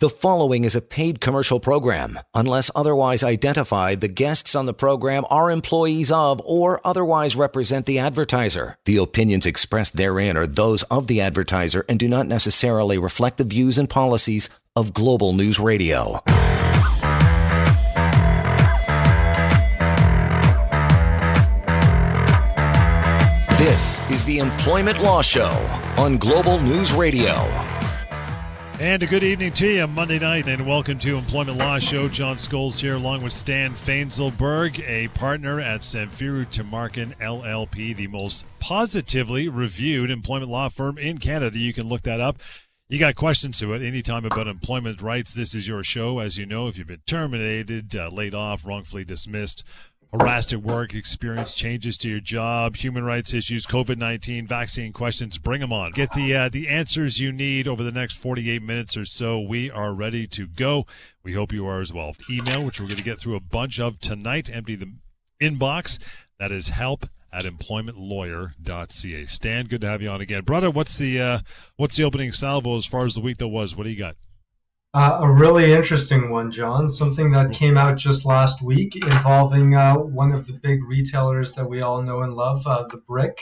The following is a paid commercial program. Unless otherwise identified, the guests on the program are employees of or otherwise represent the advertiser. The opinions expressed therein are those of the advertiser and do not necessarily reflect the views and policies of Global News Radio. This is the Employment Law Show on Global News Radio. And a good evening to you Monday night, and welcome to Employment Law Show. John Scholes here, along with Stan Fainzelberg, a partner at Samfiru Tumarkin LLP, the most positively reviewed employment law firm in Canada. You can look that up. You got questions to it anytime about employment rights. This is your show. As you know, if you've been terminated, uh, laid off, wrongfully dismissed, harassed at work, experience changes to your job, human rights issues, COVID nineteen, vaccine questions. Bring them on. Get the uh, the answers you need over the next forty eight minutes or so. We are ready to go. We hope you are as well. Email, which we're going to get through a bunch of tonight. Empty the inbox. That is help at employmentlawyer.ca. Stan, good to have you on again, brother. What's the uh, what's the opening salvo as far as the week that was? What do you got? Uh, a really interesting one, John. Something that came out just last week involving uh, one of the big retailers that we all know and love, uh, the Brick,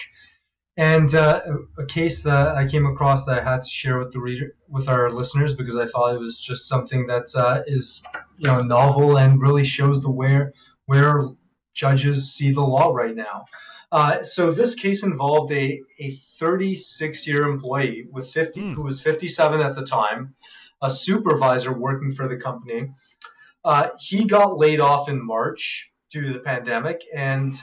and uh, a case that I came across that I had to share with the reader, with our listeners because I thought it was just something that uh, is, you know, novel and really shows the where where judges see the law right now. Uh, so this case involved a, a 36 year employee with 50 mm. who was 57 at the time a supervisor working for the company. Uh, he got laid off in March due to the pandemic, and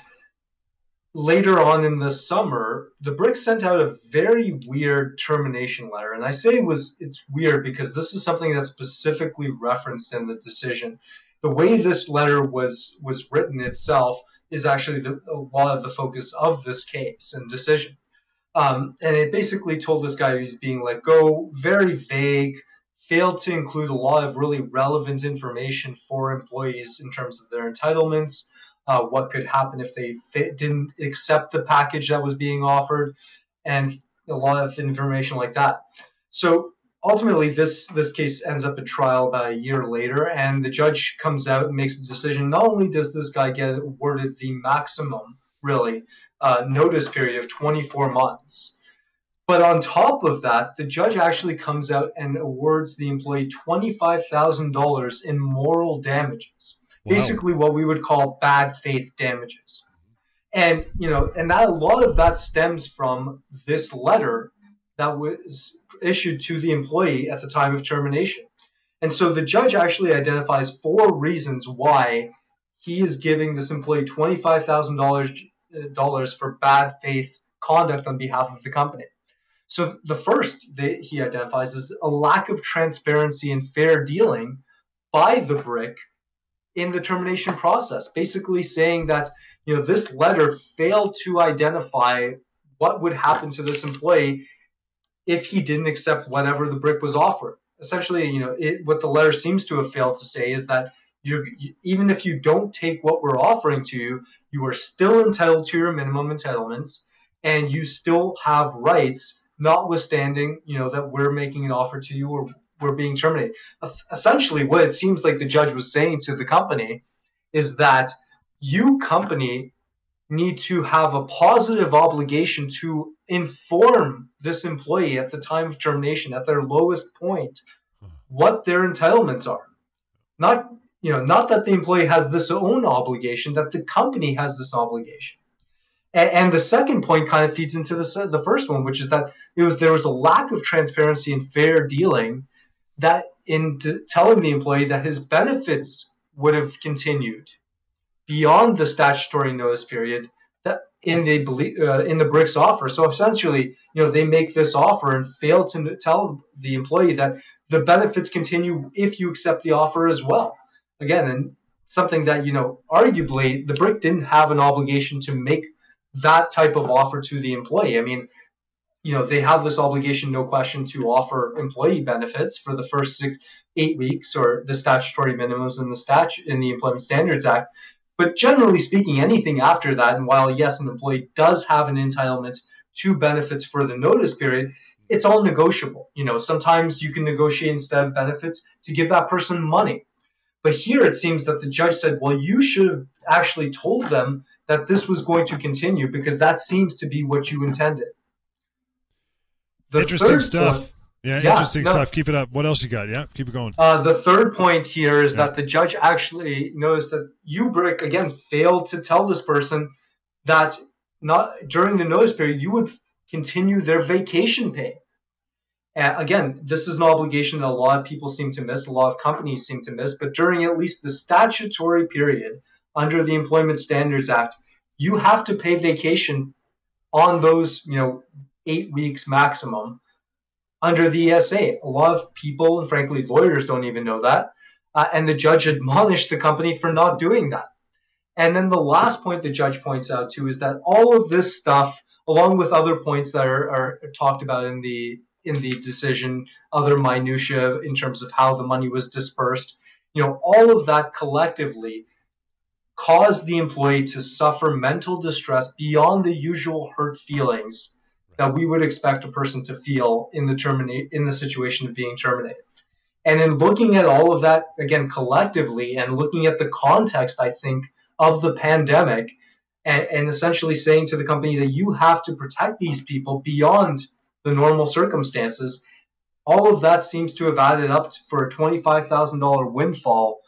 later on in the summer, the Brick sent out a very weird termination letter. And I say it was it's weird because this is something that's specifically referenced in the decision. The way this letter was was written itself is actually the, a lot of the focus of this case and decision. Um, and it basically told this guy who's being let go, very vague, failed to include a lot of really relevant information for employees in terms of their entitlements, uh, what could happen if they didn't accept the package that was being offered, and a lot of information like that. So ultimately, this this case ends up at trial about a year later, and the judge comes out and makes the decision. Not only does this guy get awarded the maximum, really, uh, notice period of 24 months but on top of that, the judge actually comes out and awards the employee $25,000 in moral damages. Wow. Basically what we would call bad faith damages. And, you know, and that a lot of that stems from this letter that was issued to the employee at the time of termination. And so the judge actually identifies four reasons why he is giving this employee $25,000 uh, for bad faith conduct on behalf of the company. So the first that he identifies is a lack of transparency and fair dealing by the brick in the termination process, basically saying that you know this letter failed to identify what would happen to this employee if he didn't accept whatever the brick was offered. Essentially, you know, it, what the letter seems to have failed to say is that you, even if you don't take what we're offering to you, you are still entitled to your minimum entitlements, and you still have rights notwithstanding, you know, that we're making an offer to you or we're being terminated. Essentially, what it seems like the judge was saying to the company is that you, company, need to have a positive obligation to inform this employee at the time of termination, at their lowest point, what their entitlements are. Not, you know, not that the employee has this own obligation, that the company has this obligation. And, and the second point kind of feeds into the, the first one, which is that it was there was a lack of transparency and fair dealing that in t- telling the employee that his benefits would have continued beyond the statutory notice period that in the uh, in the bricks offer. So essentially you know they make this offer and fail to tell the employee that the benefits continue if you accept the offer as well. Again and something that you know arguably the brick didn't have an obligation to make that type of offer to the employee. I mean, you know, they have this obligation, no question, to offer employee benefits for the first six, eight weeks or the statutory minimums in the statute in the Employment Standards Act. But generally speaking, anything after that, and while yes, an employee does have an entitlement to benefits for the notice period, it's all negotiable. You know, sometimes you can negotiate instead of benefits to give that person money. But here it seems that the judge said, well, you should have actually told them that this was going to continue because that seems to be what you intended. The interesting stuff. Point, yeah, yeah, interesting no, stuff. Keep it up. What else you got? Yeah, keep it going. Uh, the third point here is yeah. that the judge actually noticed that Ubrick again failed to tell this person that not during the notice period you would continue their vacation pay. And again, this is an obligation that a lot of people seem to miss, a lot of companies seem to miss, but during at least the statutory period under the Employment Standards Act, you have to pay vacation on those, you know, eight weeks maximum under the ESA. A lot of people, and frankly, lawyers don't even know that. Uh, and the judge admonished the company for not doing that. And then the last point the judge points out too is that all of this stuff, along with other points that are, are talked about in the in the decision, other minutiae in terms of how the money was dispersed. You know, all of that collectively caused the employee to suffer mental distress beyond the usual hurt feelings that we would expect a person to feel in the terminate in the situation of being terminated. And in looking at all of that again collectively and looking at the context, I think, of the pandemic, and, and essentially saying to the company that you have to protect these people beyond the normal circumstances, all of that seems to have added up for a $25,000 windfall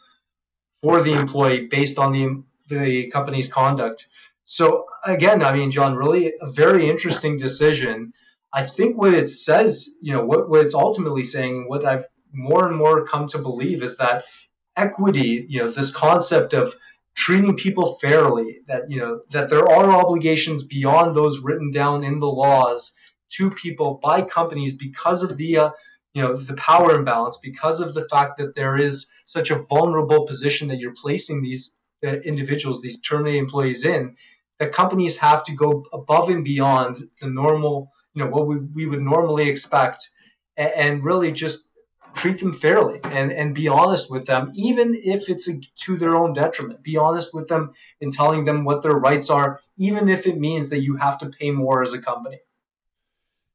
for the employee based on the, the company's conduct. So, again, I mean, John, really a very interesting decision. I think what it says, you know, what, what it's ultimately saying, what I've more and more come to believe is that equity, you know, this concept of treating people fairly, that, you know, that there are obligations beyond those written down in the laws to people by companies because of the uh, you know the power imbalance because of the fact that there is such a vulnerable position that you're placing these uh, individuals these terminated employees in that companies have to go above and beyond the normal you know what we, we would normally expect and, and really just treat them fairly and, and be honest with them, even if it's a, to their own detriment. Be honest with them in telling them what their rights are, even if it means that you have to pay more as a company.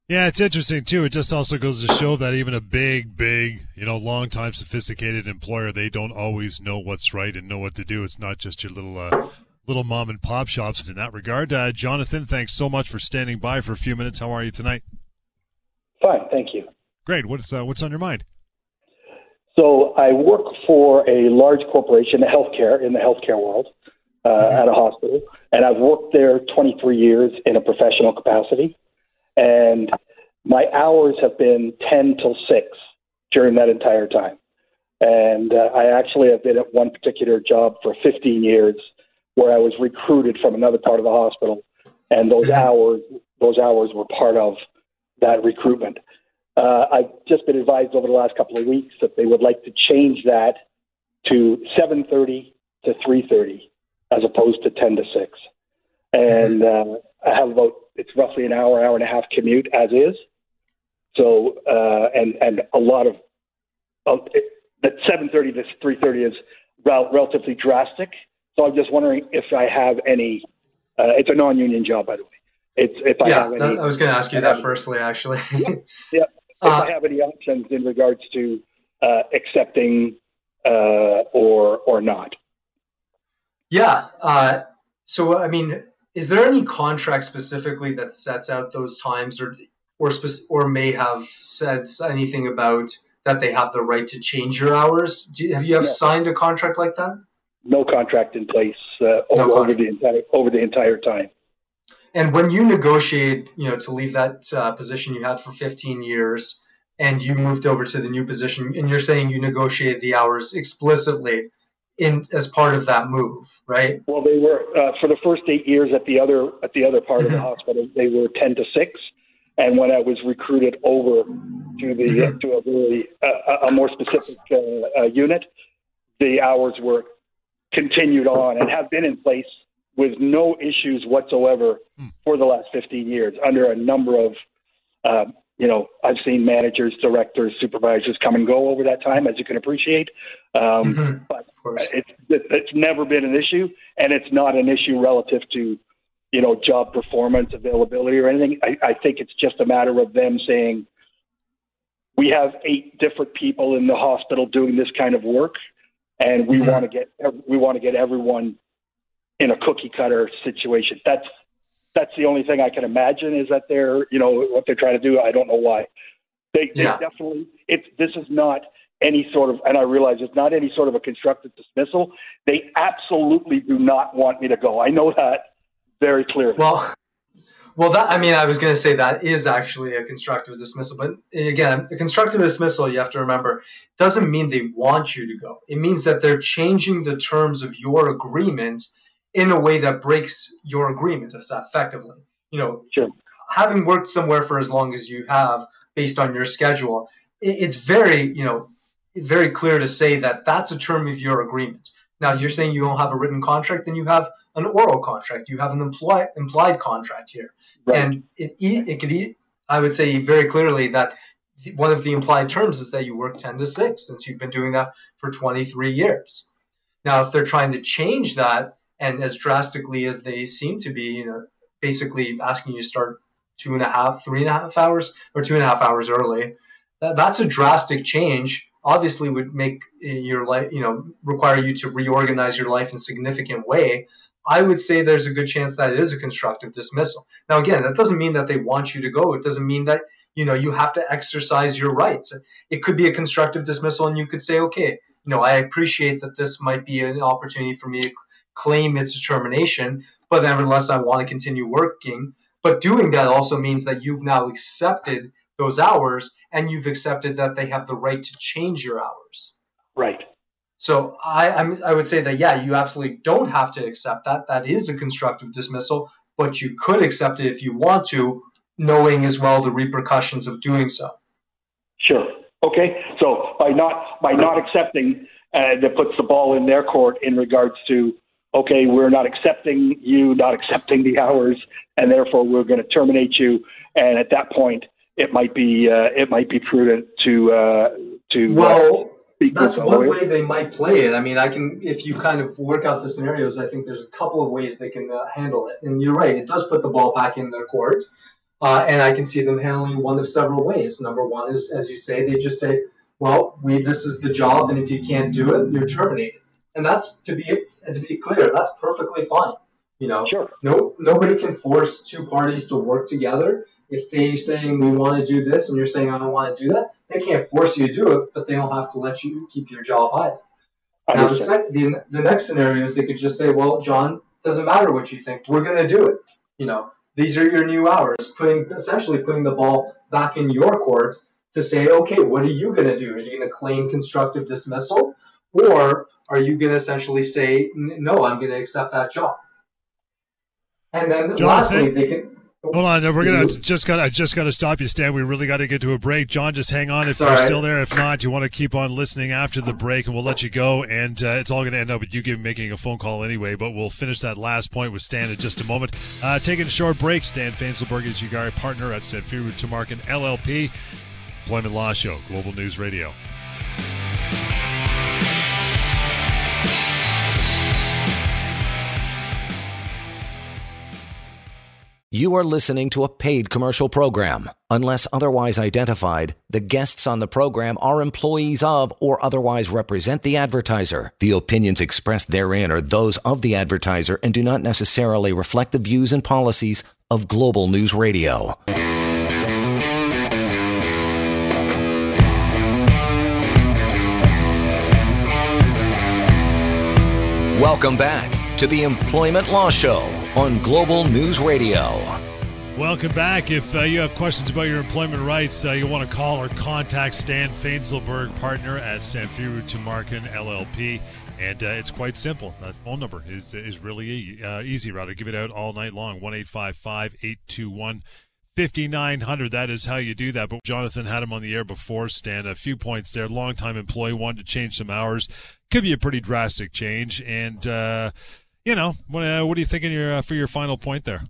Yeah, it's interesting too. It just also goes to show that even a big, big, you know, long time sophisticated employer, they don't always know what's right and know what to do. It's not just your little uh, little mom and pop shops in that regard. Uh, Jonathan, thanks so much for standing by for a few minutes. How are you tonight? Fine, thank you. Great. What's uh, what's on your mind? So I work for a large corporation, healthcare in the healthcare world, uh, mm-hmm. at a hospital, and I've worked there 23 years in a professional capacity and my hours have been 10 till 6 during that entire time. And uh, I actually have been at one particular job for 15 years where I was recruited from another part of the hospital, and those mm-hmm. hours those hours were part of that recruitment. Uh, I've just been advised over the last couple of weeks that they would like to change that to 7:30 to 3:30 as opposed to 10 to 6. And mm-hmm. uh, I have about it's roughly an hour, hour and a half commute as is. So uh, and and a lot of uh, that 7:30 to 3:30 is rel- relatively drastic. So I'm just wondering if I have any. Uh, it's a non-union job, by the way. It's if I yeah, have any. I was going to ask you that firstly, actually. yeah. If I have any options in regards to uh, accepting uh, or or not. Yeah. Uh, so I mean, is there any contract specifically that sets out those times or or spe- or may have said anything about that they have the right to change your hours? You, have you ever signed a contract like that? No contract in place uh, no over, the entire over the entire time. And when you negotiate, you know, to leave that uh, position you had for 15 years, and you moved over to the new position, and you're saying you negotiated the hours explicitly in as part of that move, right? Well, they were uh, for the first eight years at the other at the other part mm-hmm. of the mm-hmm. hospital. They were ten to six, and when I was recruited over to the mm-hmm. to a really uh, a more specific uh, uh, unit, the hours were continued on and have been in place with no issues whatsoever mm. for the last 15 years under a number of um, you know, I've seen managers, directors, supervisors come and go over that time, as you can appreciate. Um, mm-hmm. But it's it's never been an issue, and it's not an issue relative to, you know, job performance, availability, or anything. I, I think it's just a matter of them saying, we have eight different people in the hospital doing this kind of work, and we mm-hmm. want to get we want to get everyone in a cookie cutter situation. That's that's the only thing I can imagine is that they're you know what they're trying to do. I don't know why. They, yeah. definitely it's this is not any sort of and I realize it's not any sort of a constructive dismissal. They absolutely do not want me to go. I know that very clearly. Well, well, that I mean, I was going to say that is actually a constructive dismissal, but again, a constructive dismissal, you have to remember, doesn't mean they want you to go. It means that they're changing the terms of your agreement in a way that breaks your agreement effectively. You know, sure. having worked somewhere for as long as you have, based on your schedule, it's very, you know, very clear to say that that's a term of your agreement. Now you're saying you don't have a written contract, then you have an oral contract. You have an implied implied contract here, right. and it it could be, I would say very clearly that one of the implied terms is that you work 10 to 6 since you've been doing that for 23 years. Now, if they're trying to change that and as drastically as they seem to be, you know, basically asking you to start two and a half, three and a half hours or two and a half hours early, that, that's a drastic change obviously would make eh, your life, you know, require you to reorganize your life in a significant way, I would say there's a good chance that it is a constructive dismissal. Now, again, that doesn't mean that they want you to go. It doesn't mean that you know you have to exercise your rights. It could be a constructive dismissal, and you could say, okay, you know, I appreciate that this might be an opportunity for me claim its termination, but nevertheless, I want to continue working. But doing that also means that you've now accepted those hours and you've accepted that they have the right to change your hours. Right. So I, I'm, I would say that yeah, you absolutely don't have to accept that. That is a constructive dismissal, but you could accept it if you want to, knowing as well the repercussions of doing so. Sure. Okay. So by not by not accepting, uh, that puts the ball in their court in regards to okay, we're not accepting you, not accepting the hours, and therefore we're going to terminate you. And at that point, it might be uh, it might be prudent to uh, to uh, well. That's one way they might play it. I mean, I can if you kind of work out the scenarios. I think there's a couple of ways they can uh, handle it. And you're right; it does put the ball back in their court. Uh, and I can see them handling one of several ways. Number one is, as you say, they just say, "Well, we this is the job, and if you can't do it, you're terminated." And that's to be and to be clear, that's perfectly fine. You know, sure. no nobody can force two parties to work together if they're saying we want to do this and you're saying I don't want to do that, they can't force you to do it, but they don't have to let you keep your job either. Now, the, sec- the, the next scenario is they could just say, well, John, doesn't matter what you think, we're going to do it. You know, these are your new hours, putting essentially putting the ball back in your court to say, okay, what are you going to do? Are you going to claim constructive dismissal, or are you going to essentially say, no, I'm going to accept that job? And then lastly, they can Hold on, we're gonna just got I just got to stop you, Stan. We really got to get to a break. John, just hang on if you're still there. If not, you want to keep on listening after the break, and we'll let you go. And uh, it's all going to end up with you making a phone call anyway. But we'll finish that last point with Stan in just a moment. Uh, taking a short break. Stan Fainzelberg is your partner at Samfiru Tumarkin LLP, Employment Law Show, Global News Radio. You are listening to a paid commercial program. Unless otherwise identified, the guests on the program are employees of or otherwise represent the advertiser. The opinions expressed therein are those of the advertiser and do not necessarily reflect the views and policies of Global News Radio. Welcome back to the Employment Law Show on Global News Radio. Welcome back. If uh, you have questions about your employment rights, uh, you want to call or contact Stan Fainzelberg, partner at Samfiru Tumarkin LLP. And uh, it's quite simple. That phone number is is really uh, easy. Rather, give it out all night long. 1 821 5900. That is how you do that. But Jonathan had him on the air before, Stan. A few points there. Longtime employee wanted to change some hours. Could be a pretty drastic change. And, uh, you know, what, uh, what are you thinking your, uh, for your final point there?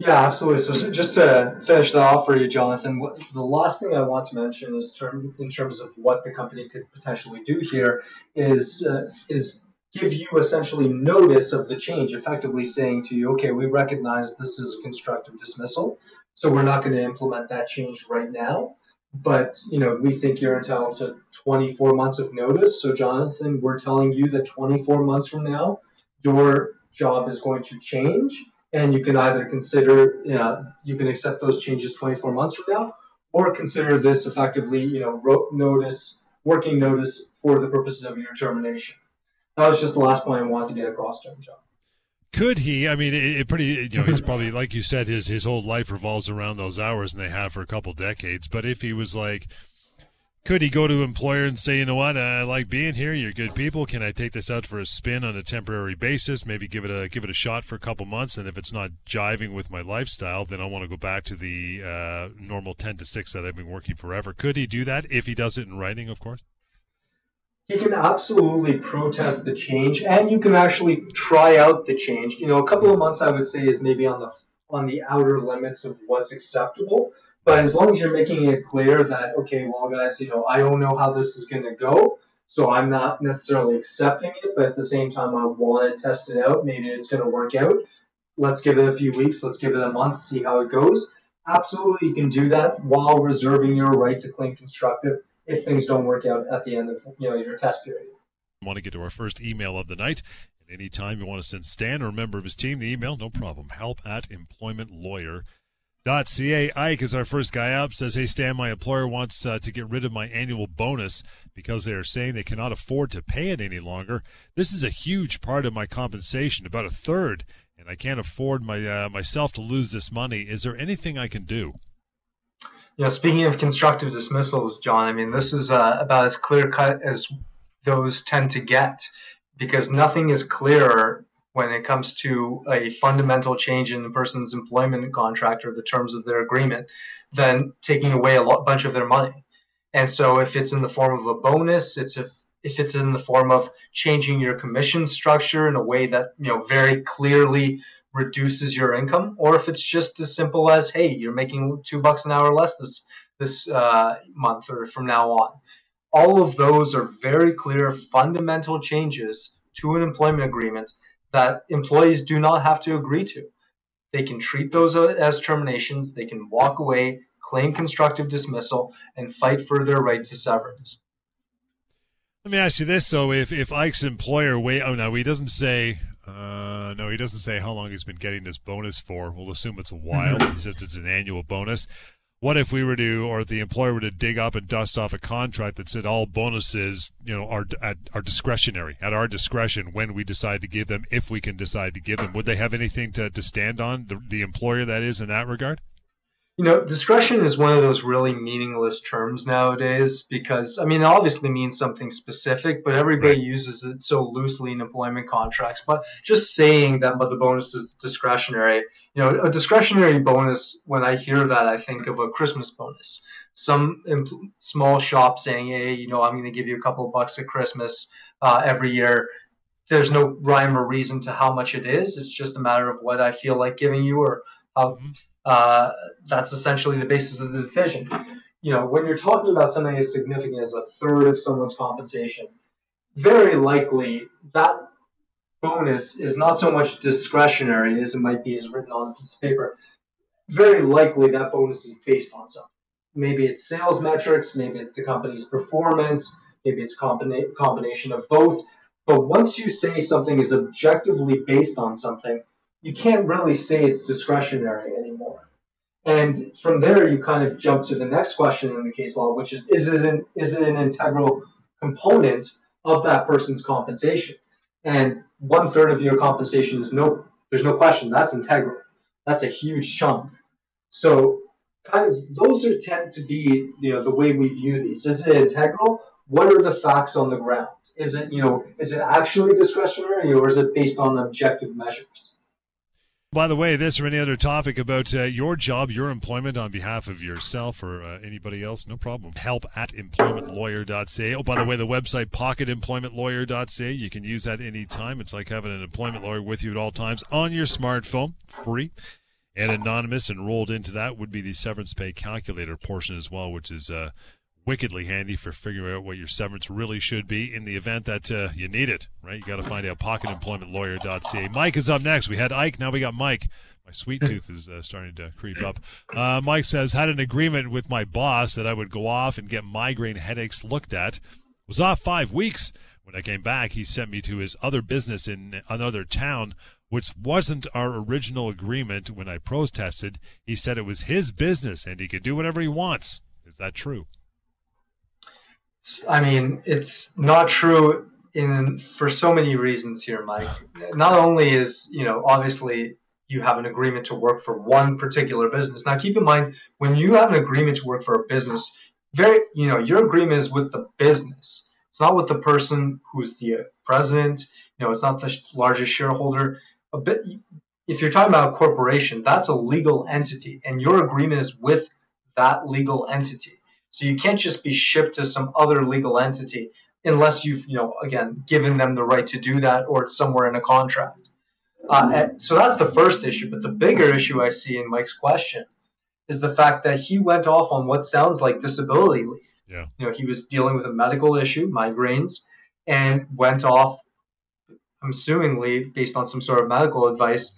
Yeah, absolutely. So just to finish that off for you, Jonathan, the last thing I want to mention is term, in terms of what the company could potentially do here is uh, is give you essentially notice of the change, effectively saying to you, okay, we recognize this is a constructive dismissal, so we're not going to implement that change right now. but you know we think you're entitled to 24 months of notice. So Jonathan, we're telling you that 24 months from now, your job is going to change, and you can either consider you know you can accept those changes 24 months from now, or consider this effectively you know notice working notice for the purposes of your termination. That was just the last point I wanted to get across to him, John. Could he? I mean, it, it, pretty. You know, he's probably like you said, his his whole life revolves around those hours, and they have for a couple decades. But if he was like, could he go to employer and say, you know what, I like being here. You're good people. Can I take this out for a spin on a temporary basis? Maybe give it a give it a shot for a couple months, and if it's not jiving with my lifestyle, then I want to go back to the uh, normal ten to six that I've been working forever. Could he do that if he does it in writing, of course? he can absolutely protest the change and you can actually try out the change you know a couple of months i would say is maybe on the on the outer limits of what's acceptable. But as long as you're making it clear that okay well guys you know i don't know how this is going to go so i'm not necessarily accepting it but at the same time i want to test it out. Maybe it's going to work out. Let's give it a few weeks. Let's give it a month see how it goes. Absolutely you can do that while reserving your right to claim constructive if things don't work out at the end of you know your test period. I want to get to our first email of the night. Anytime you want to send Stan or a member of his team the email, no problem. Help at employmentlawyer.ca. Ike is our first guy up. Says, Hey, Stan, my employer wants uh, to get rid of my annual bonus because they are saying they cannot afford to pay it any longer. This is a huge part of my compensation, about a third, and I can't afford my uh, myself to lose this money. Is there anything I can do? know, speaking of constructive dismissals, John, I mean, this is uh, about as clear cut as those tend to get because nothing is clearer when it comes to a fundamental change in a person's employment contract or the terms of their agreement than taking away a lot, bunch of their money. And so, if it's in the form of a bonus, it's if if it's in the form of changing your commission structure in a way that you know very clearly reduces your income, or if it's just as simple as, hey, you're making two bucks an hour less this this uh, month or from now on. All of those are very clear fundamental changes to an employment agreement that employees do not have to agree to. They can treat those as terminations, they can walk away, claim constructive dismissal, and fight for their right to severance. Let me ask you this: So, if if Ike's employer wait, oh no, he doesn't say uh, no, he doesn't say how long he's been getting this bonus for. We'll assume it's a while. he says it's an annual bonus. What if we were to, or if the employer were to dig up and dust off a contract that said all bonuses, you know, are at, are discretionary at our discretion when we decide to give them, if we can decide to give them? Would they have anything to, to stand on the, the employer that is in that regard? You know, discretion is one of those really meaningless terms nowadays because, I mean, it obviously means something specific, but everybody right. uses it so loosely in employment contracts. But just saying that but the bonus is discretionary, you know, a discretionary bonus, when I hear that, I think of a Christmas bonus. Some small shop saying, hey, you know, I'm going to give you a couple of bucks at Christmas uh, every year. There's no rhyme or reason to how much it is. It's just a matter of what I feel like giving you or how. Mm-hmm uh, that's essentially the basis of the decision. You know, when you're talking about something as significant as a third of someone's compensation, very likely that bonus is not so much discretionary as it might be as written on a piece of paper. Very likely that bonus is based on something. Maybe it's sales metrics, maybe it's the company's performance, maybe it's a combina- combination of both. But once you say something is objectively based on something, you can't really say it's discretionary anymore. And from there, you kind of jump to the next question in the case law, which is is it an, is it an integral component of that person's compensation? And one third of your compensation is no, there's no question that's integral. That's a huge chunk. So kind of those are tend to be you know the way we view these. Is it integral? What are the facts on the ground? Is it you know is it actually discretionary or is it based on objective measures? By the way, this or any other topic about uh, your job, your employment on behalf of yourself or uh, anybody else, no problem. Help at employmentlawyer.ca. Oh, by the way, the website pocketemploymentlawyer.ca. You can use that anytime. It's like having an employment lawyer with you at all times on your smartphone, free and anonymous. And rolled into that would be the severance pay calculator portion as well, which is uh, wickedly handy for figuring out what your severance really should be in the event that uh, you need it, right? You got to find out pocketemploymentlawyer.ca. Mike is up next. We had Ike, now we got Mike. My sweet tooth is uh, starting to creep up. Uh, Mike says, had an agreement with my boss that I would go off and get migraine headaches looked at. Was off five weeks. When I came back, he sent me to his other business in another town, which wasn't our original agreement. When I protested, he said it was his business and he could do whatever he wants. Is that true? I mean, it's not true in for so many reasons here, Mike. Not only is you know obviously you have an agreement to work for one particular business. Now, keep in mind when you have an agreement to work for a business, very you know your agreement is with the business. It's not with the person who's the president. You know, it's not the largest shareholder. A bit. If you're talking about a corporation, that's a legal entity, and your agreement is with that legal entity. So you can't just be shipped to some other legal entity unless you've, you know, again, given them the right to do that or it's somewhere in a contract. Uh, so that's the first issue. But the bigger issue I see in Mike's question is the fact that he went off on what sounds like disability leave. Yeah. You know, he was dealing with a medical issue, migraines, and went off, I'm assumingly based on some sort of medical advice,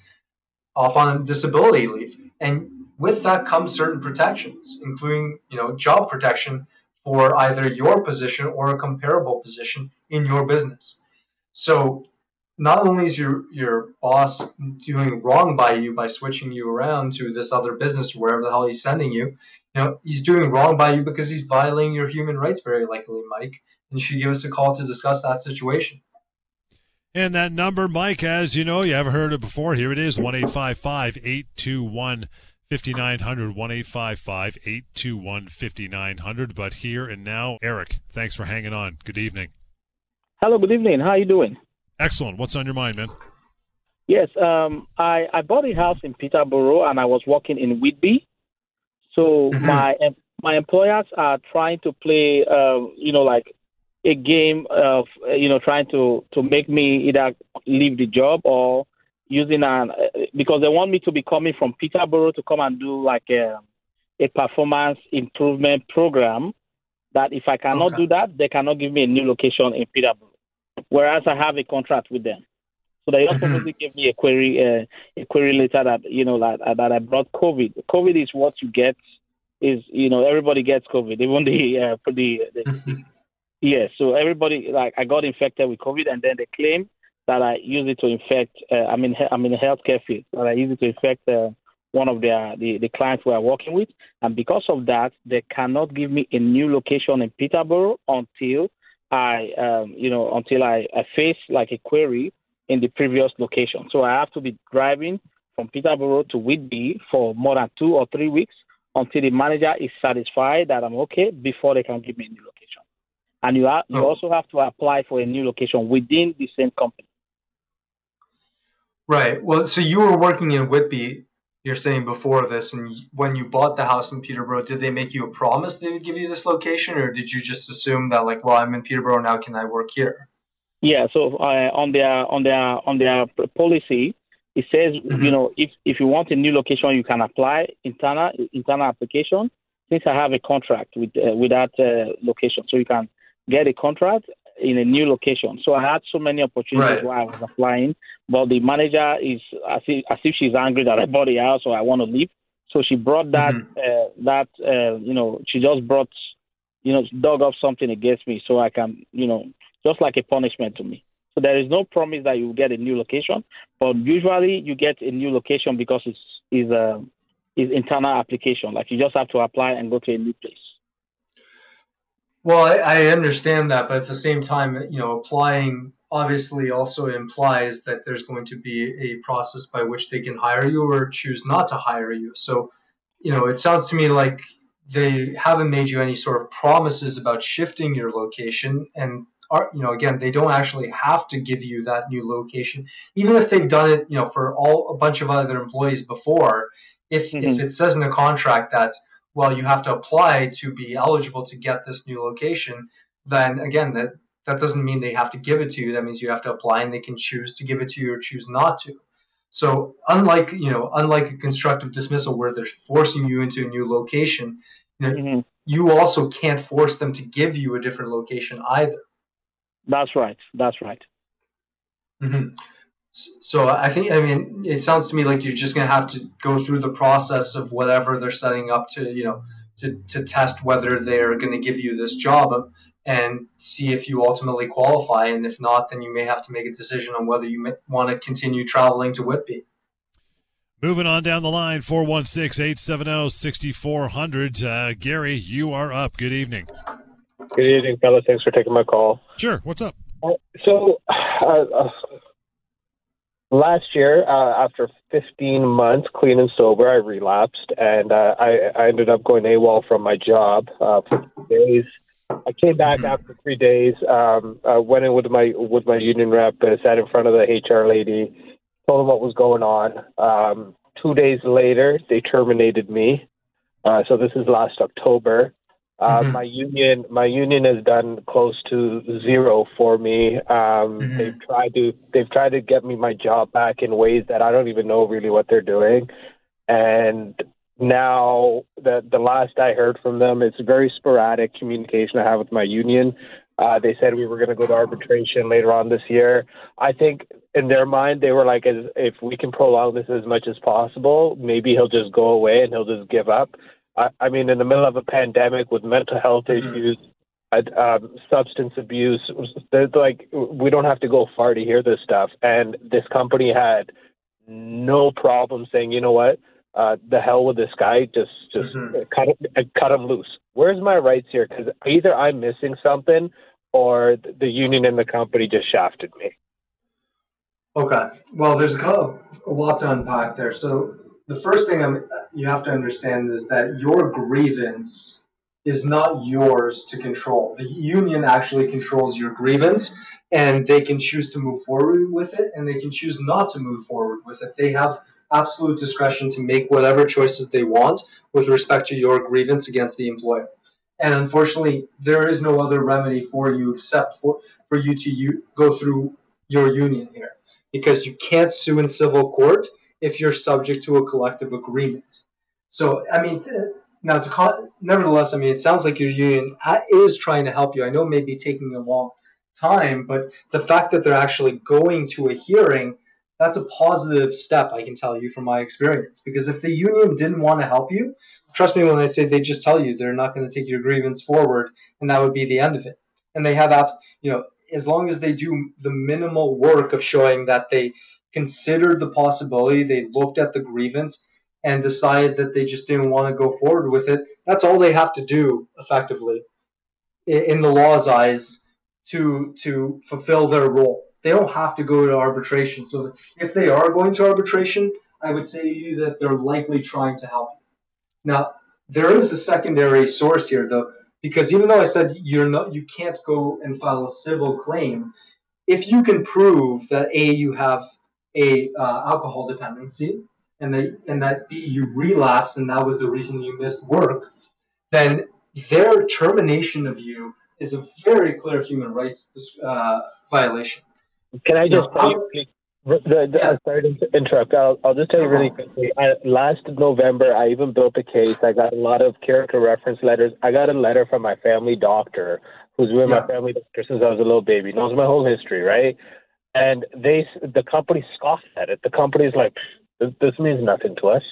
off on disability leave. And with that comes certain protections, including, you know, job protection for either your position or a comparable position in your business. So not only is your your boss doing wrong by you by switching you around to this other business wherever the hell he's sending you, you know he's doing wrong by you because he's violating your human rights very likely, Mike. And you should give us a call to discuss that situation. And that number, Mike, as you know, you haven't heard it before. Here it is: one eight five five eight two one. 5900 1855 821 5900 but here and now eric thanks for hanging on good evening hello good evening how are you doing Excellent. What's on your mind, man? Yes, um, I, I bought a house in Peterborough and I was working in Whitby. So mm-hmm. my my employers are trying to play, uh, you know, like a game of, you know, trying to to make me either leave the job or using an because they want me to be coming from Peterborough to come and do like a a performance improvement program. That if I cannot okay. do that, they cannot give me a new location in Peterborough whereas I have a contract with them. So they also mm-hmm. gave me a query, uh, a query letter that you know that that I brought COVID. COVID is what you get. Is you know everybody gets COVID, even the uh, the, the mm-hmm. yeah. So everybody like I got infected with COVID, and then they claim that are use it to infect. Uh, I mean, I'm in the healthcare field, that are use it to infect uh, one of their the, the clients we are working with, and because of that, they cannot give me a new location in Peterborough until I, um, you know, until I, I face like a query in the previous location. So I have to be driving from Peterborough to Whitby for more than two or three weeks until the manager is satisfied that I'm okay before they can give me a new location. And you, you oh. also have to apply for a new location within the same company. Right. Well, so you were working in Whitby you're saying before this, and when you bought the house in Peterborough, did they make you a promise they would give you this location, or did you just assume that like, well, I'm in Peterborough now, can I work here? Yeah. So uh, on their on their on their policy, it says mm-hmm. you know if if you want a new location, you can apply internal internal application. Since I have a contract with uh, with that uh, location, so you can get a contract in a new location. So I had so many opportunities right. while I was applying, but the manager is as if, as if she's angry that I bought the house or I want to leave. So she brought that mm-hmm. uh, that uh, you know she just brought you know dug up something against me so I can you know just like a punishment to me. So there is no promise that you will get a new location, but usually you get a new location because it's is a is internal application. Like you just have to apply and go to a new place. Well, I, I understand that, but at the same time, you know, applying obviously also implies that there's going to be a process by which they can hire you or choose not to hire you. So, you know, it sounds to me like they haven't made you any sort of promises about shifting your location and are, you know again they don't actually have to give you that new location even if they've done it you know for all a bunch of other employees before if mm-hmm. if it says in the contract that well, you have to apply to be eligible to get this new location, then again, that that doesn't mean they have to give it to you. That means you have to apply and they can choose to give it to you or choose not to. So unlike you know, unlike a constructive dismissal where they're forcing you into a new location, you, know, mm-hmm. you also can't force them to give you a different location either. That's right. That's right. Mm-hmm. So I think I mean it sounds to me like you're just going to have to go through the process of whatever they're setting up to you know to, to test whether they're going to give you this job and see if you ultimately qualify and if not then you may have to make a decision on whether you want to continue traveling to Whitby. Moving on down the line, 416 870 6400. Uh, Gary, you are up. Good evening. Good evening, fellas. Thanks for taking my call. Sure. What's up? Uh, so, uh, uh, last year, uh, after 15 months clean and sober, I relapsed and uh, I, I ended up going AWOL from my job uh, for days. I came back mm-hmm. after three days. Um, I went in with my with my union rep, and sat in front of the HR lady told them what was going on. Um, two days later, they terminated me. Uh, so this is last October. Uh, mm-hmm. My union, my union has done close to zero for me. Um, mm-hmm. They've tried to, they've tried to get me my job back in ways that I don't even know really what they're doing. And now, the the last I heard from them, it's very sporadic communication I have with my union. Uh, they said we were going to go to arbitration later on this year. I think in their mind, they were like, if we can prolong this as much as possible, maybe he'll just go away and he'll just give up. I, I mean, in the middle of a pandemic with mental health mm-hmm. issues, um, substance abuse, there's like we don't have to go far to hear this stuff. And this company had no problem saying, you know what, uh, the hell with this guy, just just mm-hmm. cut him, cut him loose. Where's my rights here? Because either I'm missing something or the union and the company just shafted me. Okay. Well, there's a, a lot to unpack there. So the first thing I'm, you have to understand is that your grievance is not yours to control. The union actually controls your grievance, and they can choose to move forward with it, and they can choose not to move forward with it. They have absolute discretion to make whatever choices they want with respect to your grievance against the employer. And unfortunately, there is no other remedy for you except for, for you to u- go through your union here because you can't sue in civil court if you're subject to a collective agreement. So, I mean, now to call, nevertheless, I mean, it sounds like your union is trying to help you. I know it may be taking a long time, but the fact that they're actually going to a hearing, that's a positive step, I can tell you from my experience. Because if the union didn't want to help you, trust me when I say they just tell you they're not going to take your grievance forward, and that would be the end of it. And they have, you know, as long as they do the minimal work of showing that they considered the possibility, they looked at the grievance and decided that they just didn't want to go forward with it, that's all they have to do effectively in the law's eyes to to fulfill their role. They don't have to go to arbitration. So if they are going to arbitration, I would say to you that they're likely trying to help you. Now, there is a secondary source here, though because even though I said you're not, you can't go and file a civil claim, if you can prove that a you have a uh, alcohol dependency and that and that b you relapse and that was the reason you missed work, then their termination of you is a very clear human rights uh, violation. Can I just now, you, the, the, yeah. Sorry to interrupt. I'll, I'll just tell you really quickly. I, last November, I even built a case. I got a lot of character reference letters. I got a letter from my family doctor, who's been yeah. my family doctor since I was a little baby, knows my whole history, right? And they, the company scoffed at it. The company's like, this, means nothing to us.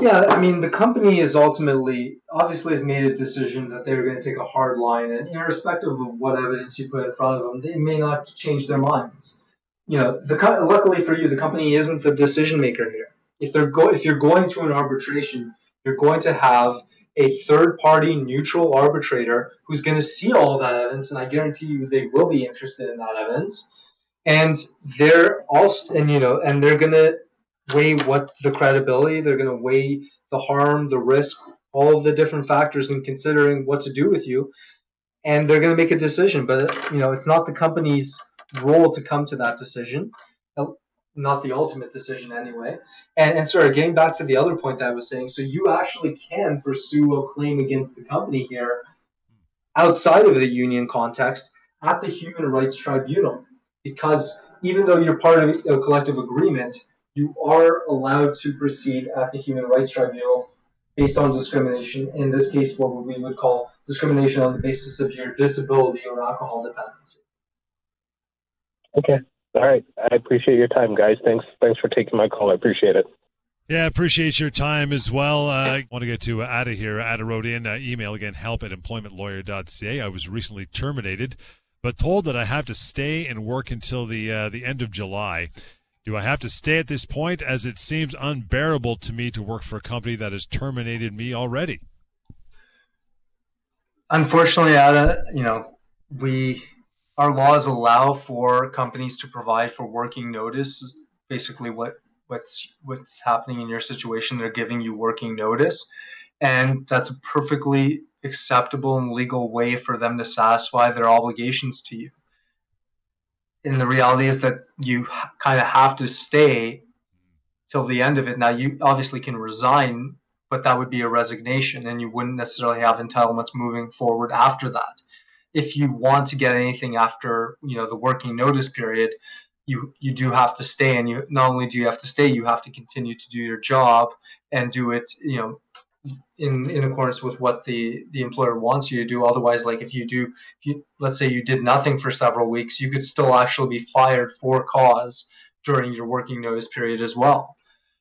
Yeah, I mean, the company is ultimately, obviously, has made a decision that they're going to take a hard line, and irrespective of what evidence you put in front of them, they may not change their minds you know, the luckily for you, the company isn't the decision maker here. If they're go if you're going to an arbitration, you're going to have a third party neutral arbitrator who's going to see all that evidence, and I guarantee you they will be interested in that evidence. And they're also, and you know, and they're going to weigh what the credibility, they're going to weigh the harm, the risk, all of the different factors in considering what to do with you, and they're going to make a decision. But you know, it's not the company's role to come to that decision, not the ultimate decision anyway. And, and sorry, getting back to the other point that I was saying, so you actually can pursue a claim against the company here outside of the union context at the Human Rights Tribunal, because even though you're part of a collective agreement, you are allowed to proceed at the Human Rights Tribunal based on discrimination. In this case, what we would call discrimination on the basis of your disability or alcohol dependency. Okay. All right. I appreciate your time, guys. Thanks. Thanks for taking my call. I appreciate it. Yeah, appreciate your time as well. Uh, I want to get to Ada here. Ada wrote in uh, email again, help at employmentlawyer.ca. I was recently terminated, but told that I have to stay and work until the uh, the end of July. Do I have to stay at this point as it seems unbearable to me to work for a company that has terminated me already? Unfortunately, Ada, you know, we our laws allow for companies to provide for working notice. Basically, what what's what's happening in your situation. They're giving you working notice, and that's a perfectly acceptable and legal way for them to satisfy their obligations to you. And the reality is that you kind of have to stay till the end of it. Now, you obviously can resign, but that would be a resignation, and you wouldn't necessarily have entitlements moving forward after that. If you want to get anything after you know the working notice period, you you do have to stay and you not only do you have to stay you have to continue to do your job and do it you know in in accordance with what the the employer wants you to do. Otherwise like if you do if you let's say you did nothing for several weeks you could still actually be fired for cause during your working notice period as well.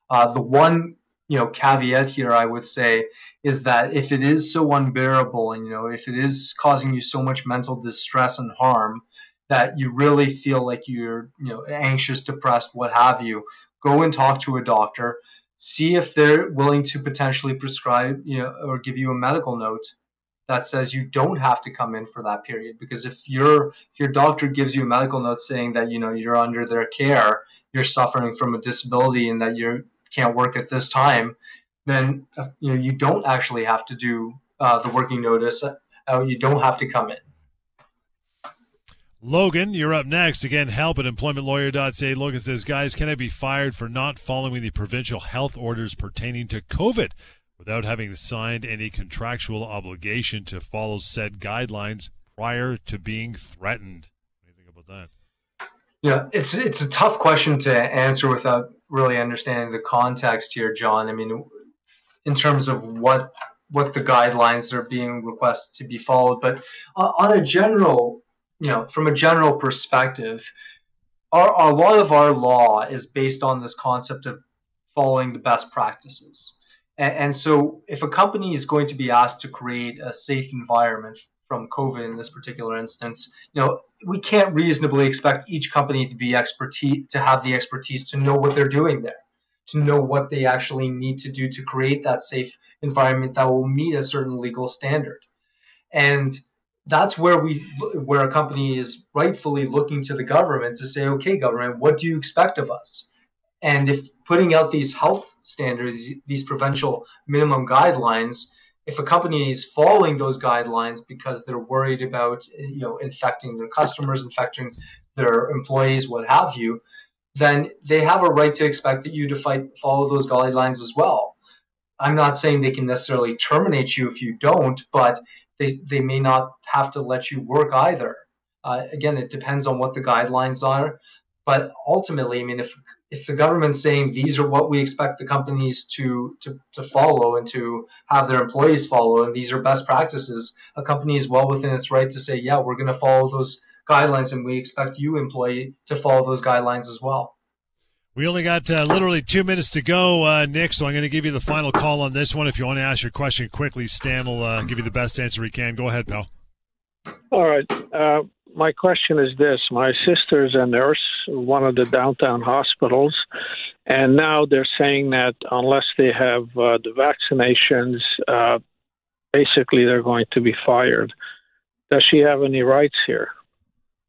Uh, the one you know caveat here i would say is that if it is so unbearable and you know if it is causing you so much mental distress and harm that you really feel like you're you know anxious depressed what have you go and talk to a doctor see if they're willing to potentially prescribe you know or give you a medical note that says you don't have to come in for that period. Because if your if your doctor gives you a medical note saying that you know you're under their care you're suffering from a disability and that you can't work at this time then you know you don't actually have to do uh, the working notice uh, you don't have to come in Logan, you're up next. Again, help at employmentlawyer.ca. Logan says, Guys, can I be fired for not following the provincial health orders pertaining to COVID without having signed any contractual obligation to follow said guidelines prior to being threatened? What do you think about that? Yeah, it's it's a tough question to answer without really understanding the context here, John. I mean, in terms of what what the guidelines are being requested to be followed, but on a general you know, from a general perspective, our, a lot of our law is based on this concept of following the best practices. And, and, so, if a company is going to be asked to create a safe environment from COVID in this particular instance, you know, we can't reasonably expect each company to be expertise to have the expertise to know what they're doing there, to know what they actually need to do to create that safe environment that will meet a certain legal standard. And that's where we where a company is rightfully looking to the government to say okay government what do you expect of us and if putting out these health standards these provincial minimum guidelines if a company is following those guidelines because they're worried about you know infecting their customers infecting their employees what have you then they have a right to expect that you to fight follow those guidelines as well i'm not saying they can necessarily terminate you if you don't but they, they may not have to let you work either. Uh, again, it depends on what the guidelines are. But ultimately, I mean, if if the government's saying these are what we expect the companies to, to, to follow and to have their employees follow, and these are best practices, a company is well within its right to say, yeah, we're going to follow those guidelines, and we expect you, employee, to follow those guidelines as well. We only got uh, literally two minutes to go, uh, Nick, so I'm going to give you the final call on this one. If you want to ask your question quickly, Stan will uh, give you the best answer he can. Go ahead, pal. All right. My question is this My sister's a nurse, one of the downtown hospitals, and now they're saying that unless they have uh, the vaccinations, uh, basically they're going to be fired. Does she have any rights here?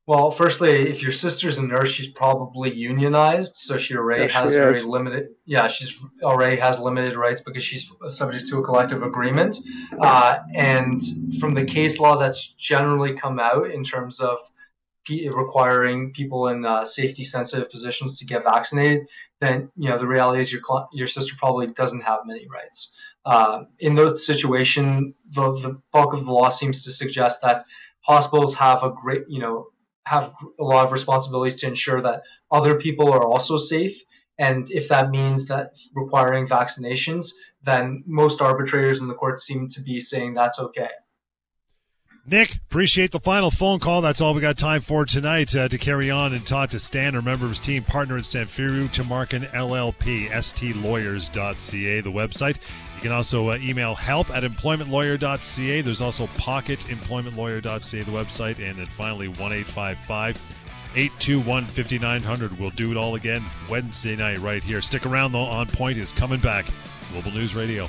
Well, firstly, if your sister's a nurse, she's probably unionized, so she already has very limited. Yeah, she's already has limited rights because she's subject to a collective agreement. Uh, and from the case law that's generally come out in terms of requiring people in uh, safety sensitive positions to get vaccinated, then you know the reality is your your sister probably doesn't have many rights. Uh, in those situation, the, the bulk of the law seems to suggest that hospitals have a great you know have a lot of responsibilities to ensure that other people are also safe. And if that means that requiring vaccinations, then most arbitrators in the court seem to be saying that's okay. Nick, appreciate the final phone call. That's all we got time for tonight uh, to carry on and talk to Stan, a member of his team, partner at Samfiru Tumarkin LLP, stlawyers.ca, the website. You can also uh, email help at employmentlawyer.ca. There's also pocketemploymentlawyer.ca, the website. And then finally, 1 821 5900. We'll do it all again Wednesday night right here. Stick around, though. On Point is coming back. Global News Radio.